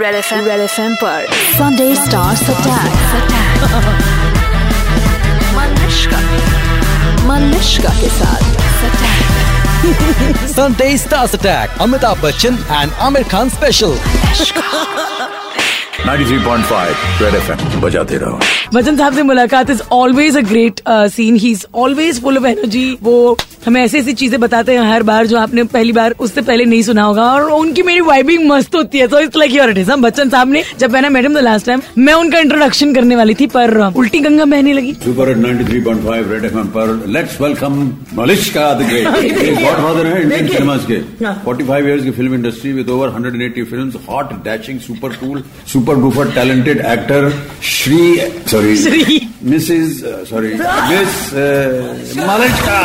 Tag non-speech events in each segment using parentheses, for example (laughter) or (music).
Red F red F पर Sunday Stars Attack. Manushka Manushka के साथ Sunday Stars Attack. Amitabh Bachchan and Amir Khan special. 93.5 red FM बजाते रहो। बच्चन साहब से मुलाकात is always a great scene he is always full of energy वो हमें ऐसी ऐसी चीज़ें बताते हैं हर बार जो आपने पहली बार उससे पहले नहीं सुना होगा। और उनकी मेरी वाइबिंग मस्त होती है। So it's like your it is Bachchan साहब ने जब मैंने मैडम द लास्ट टाइम मैं उनका इंट्रोडक्शन करने वाली थी पर uh, उल्टी गंगा बहने लगी। सुपर हिट 93.5 रेड एफएम पर let's welcome Malishka the great godfather है इंडियन सिनेमास के 45 इयर्स की film industry with over 180 films hot dashing super cool super duper talented actor Shri sorry. Mrs sorry Miss Malishka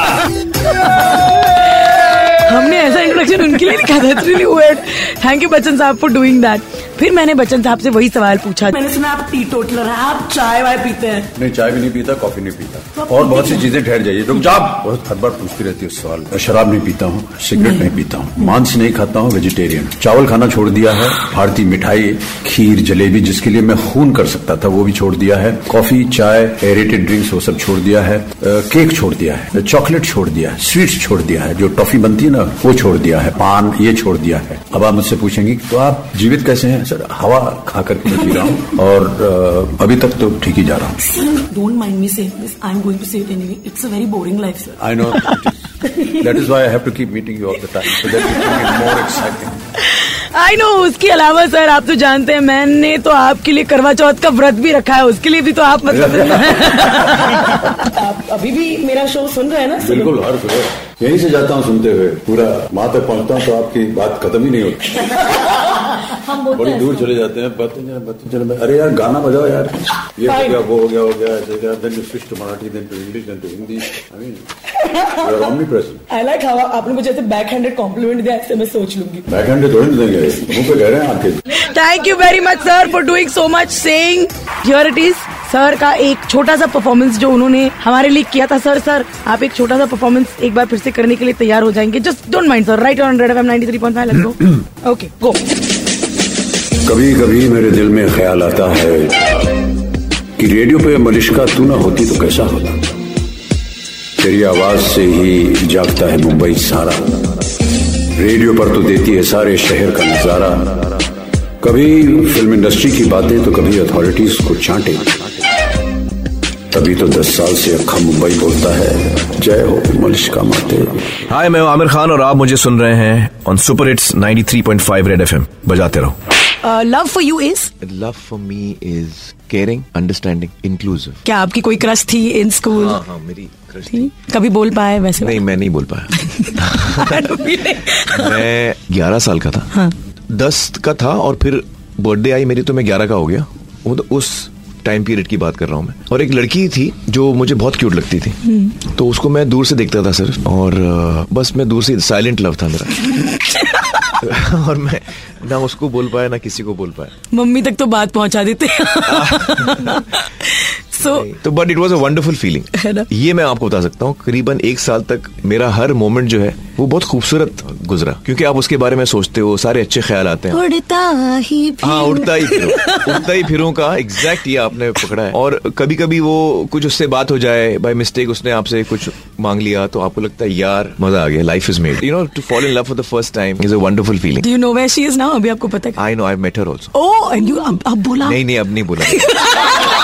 हमने ऐसा introduction उनके लिए लिखा था really wait thank you Bachchan साहब फॉर डूइंग दैट फिर मैंने बच्चन साहब से वही सवाल पूछा। मैंने सुना आप टी टोटलर है आप चाय वाय पीते हैं। नहीं चाय भी नहीं पीता कॉफ़ी नहीं पीता। और बहुत सी चीज़ें ठहर जाइए। रुक जा बहुत हर बार पूछती रहती है सवाल मैं शराब नहीं पीता हूँ सिगरेट नहीं। पीता हूँ मांस नहीं खाता हूँ वेजिटेरियन चावल खाना छोड़ दिया है भारतीय मिठाई खीर जलेबी जिसके लिए मैं खून कर सकता था वो भी छोड़ दिया है। कॉफ़ी चाय एरेटेड ड्रिंक्स वो सब छोड़ दिया है। केक छोड़ दिया है चॉकलेट छोड़ दिया है स्वीट्स छोड़ दिया है जो टॉफी बनती है ना वो छोड़ दिया है पान ये छोड़ दिया है। अब आप मुझसे पूछेंगे तो आप जीवित कैसे हैं? सर हवा खा कर के जी रहा हूँ और अभी तक तो ठीक ही जा रहा हूँ। डोंट माइंड मी से boring life is why more exciting I know उसके अलावा सर आप तो जानते हैं मैंने तो आपके लिए करवा चौथ का व्रत भी रखा है उसके लिए भी तो आप मतलब आप अभी भी मेरा शो सुन रहे हैं ना? बिल्कुल हर सुबह। यहीं से जाता हूँ सुनते हुए। पूरा वहाँ तक पहुँचता हूँ तो आपकी बात खत्म ही नहीं होती। हम बोलते बड़ी दूर चले जाते हैं बातें चले बातें चले अरे यार गाना बजाओ यार। ये हो गया वो हो गया हो गया ऐसे गया। Then switch to Marathi then to English then to Hindi I mean you are omnipresent I like how आपने मुझे ऐसे बैक हैंडेड कॉम्प्लीमेंट दिया ऐसे मैं सोच लूँगी। बैक हैंड थोड़ी ना देंगे। मुँह पे कह रहे हैं आपके thank you very much sir for doing so much saying here it is sir का एक छोटा सा परफॉर्मेंस जो उन्होंने हमारे लिए किया था सर सर आप एक छोटा सा परफॉर्मेंस एक बार फिर से करने के लिए तैयार हो जाएँगे। Just don't mind sir right on red F M ninety three point five okay go कभी कभी मेरे दिल में ख्याल आता है कि रेडियो पे मलिश्का तू ना होती तो कैसा होता? तेरी आवाज़ से ही जागता है मुंबई सारा। रेडियो पर तो देती है सारे शहर का नज़ारा। कभी फ़िल्म इंडस्ट्री की बातें तो कभी अथॉरिटीज को चांटे तभी तो दस साल से अखा मुंबई बोलता है, जय हो मलिश्का माते। हाय मैं आमिर खान और आप मुझे सुन रहे हैं on super hits 93.5 red FM बजाते रहो। Love for you is love for me is caring understanding inclusive क्या आपकी कोई क्रश थी इन स्कूल हाँ हाँ मेरी क्रश थी। कभी बोल पाए वैसे? नहीं मैं नहीं बोल पाया। (laughs) मैं ग्यारह साल का था। हाँ। दस का था और फिर बर्थडे आई मेरी तो मैं ग्यारह का हो गया। वो तो उस टाइम पीरियड की बात कर रहा हूँ मैं। और एक लड़की थी जो मुझे बहुत क्यूट लगती थी। तो उसको मैं दूर से देखता था सर और बस मैं दूर से साइलेंट लव था मेरा। (laughs) और मैं ना उसको बोल पाया ना किसी को बोल पाया। मम्मी तक तो बात पहुँचा देते (laughs) (laughs) सो तो but it was a wonderful है फीलिंग ना? ये मैं आपको बता सकता हूँ करीबन एक साल तक मेरा हर मोमेंट जो है वो बहुत खूबसूरत गुजरा। क्योंकि आप उसके बारे में सोचते हो सारे अच्छे ख्याल आते हैं। उड़ता ही हाँ उड़ता ही फिरूं उड़ता ही फिरूं का एग्जैक्ट ये आपने पकड़ा है। और कभी कभी वो कुछ उससे बात हो जाए बाय मिस्टेक उसने आपसे कुछ मांग लिया तो आपको लगता है यार मज़ा आ गया life is made you know to follow in love for the first time is a wonderful feeling do you know where she is now अभी आपको पता है। I know I met her also oh and you अब बोला। नहीं नहीं अब नहीं बोला। (laughs)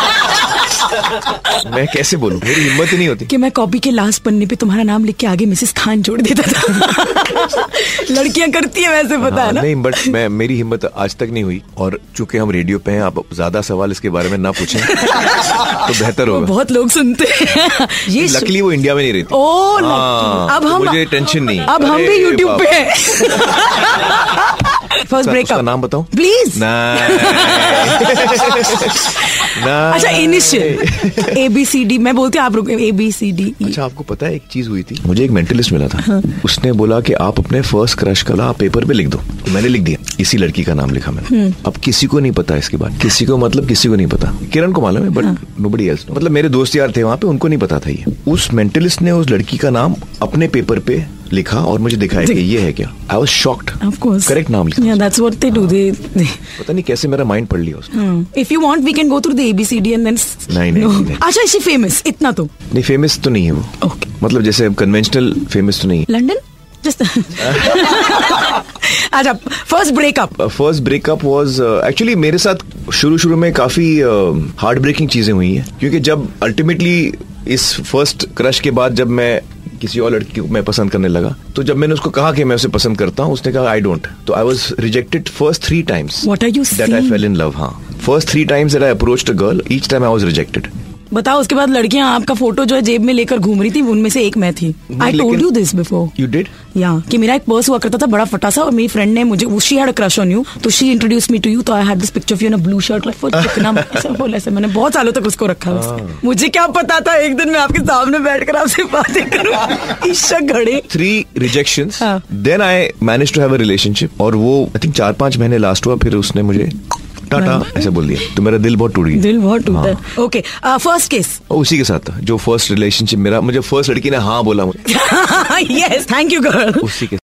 (laughs) मैं कैसे बोलूँ? मेरी हिम्मत ही नहीं होती। कि मैं कॉपी के लास्ट पन्ने पे तुम्हारा नाम लिख के आगे मिसेस खान जोड़ देता था। (laughs) लड़कियाँ करती है वैसे पता हाँ, है ना? नहीं बट मैं मेरी हिम्मत आज तक नहीं हुई। और चूँकि हम रेडियो पे हैं आप ज़्यादा सवाल इसके बारे में ना पूछें (laughs) तो बेहतर होगा। बहुत लोग सुनते हैं। ये लकली वो इंडिया में नहीं रहती। ओ हाँ, अब तो हम मुझे टेंशन नहीं। अब हम भी यूट्यूब पे हैं। फ़र्स्ट उसका- ब्रेकअप नाम बताऊँ प्लीज़ अच्छा initial A B C D मैं बोलती हूँ आप रुको ए बी सी डी अच्छा आपको पता है एक चीज़ हुई थी। मुझे एक मेंटलिस्ट मिला था। हाँ। उसने बोला कि आप अपने फ़र्स्ट क्रश का आप पेपर पे लिख दो। तो मैंने लिख दिया। इसी लड़की का नाम लिखा मैंने। हम्म। अब किसी को नहीं पता इसके बाद। किसी को मतलब किसी को नहीं पता। किरण को मालूम है बट। नो बडी एल्स मतलब मेरे दोस्त यार थे वहाँ पे उनको नहीं पता था ये। उस मेंटलिस्ट ने उस लड़की का नाम अपने पेपर पे लिखा और मुझे दिखाया कि ये है क्या I was shocked Of course. Correct नाम लिखा Yeah, that's what they do. They, they पता नहीं कैसे मेरा माइंड पढ़ लिया उसने if you want, we can go through the ABCD and then. s- नहीं, नहीं, no. नहीं, नहीं। अच्छा, she famous? इतना तो. नहीं फ़ेमस तो नहीं है वो Okay. मतलब जैसे कन्वेंशनल फ़ेमस तो नहीं London? (laughs) अच्छा, first breakup. First breakup was actually मेरे साथ शुरू शुरू में काफ़ी हार्ट ब्रेकिंग चीज़ें हुई हैं क्योंकि जब अल्टीमेटली इस फ़र्स्ट क्रश के बाद जब मैं किसी और लड़की को मैं पसंद करने लगा। तो जब मैंने उसको कहा कि मैं उसे पसंद करता हूँ उसने कहा आई डोंट तो I was rejected first three times that I fell in love हाँ। First three times that I approach a girl each time I was rejected बताओ उसके बाद लड़कियाँ आपका फ़ोटो जो है जेब में लेकर घूम रही थी उनमें से एक मैं थी। I told you this before you did या कि मेरा एक पर्स हुआ करता था बड़ा फटा सा और मेरी फ्रेंड ने मुझे she had crush on you तो she introduce me to you तो I had this picture of you in blue shirt like for चिकना बोला ऐसे मैंने बहुत सालों तक उसको रखा हाँ। मुझे क्या पता था एक दिन मैं आपके सामने बैठकर आपसे बातें करूँ। (laughs) Isha Ghade. Three rejections. Then I manage to have a relationship और वो आई थिंक चार पाँच महीने लास्ट हुआ फिर उसने मुझे टाटा ऐसे बोल दिया। तो मेरा दिल बहुत टूट गया। दिल बहुत टूटा। ओके फ़र्स्ट केस उसी के साथ जो फ़र्स्ट रिलेशनशिप मेरा मुझे फ़र्स्ट लड़की ने हाँ बोला मुझे। यस थैंक यू गर्ल उसी के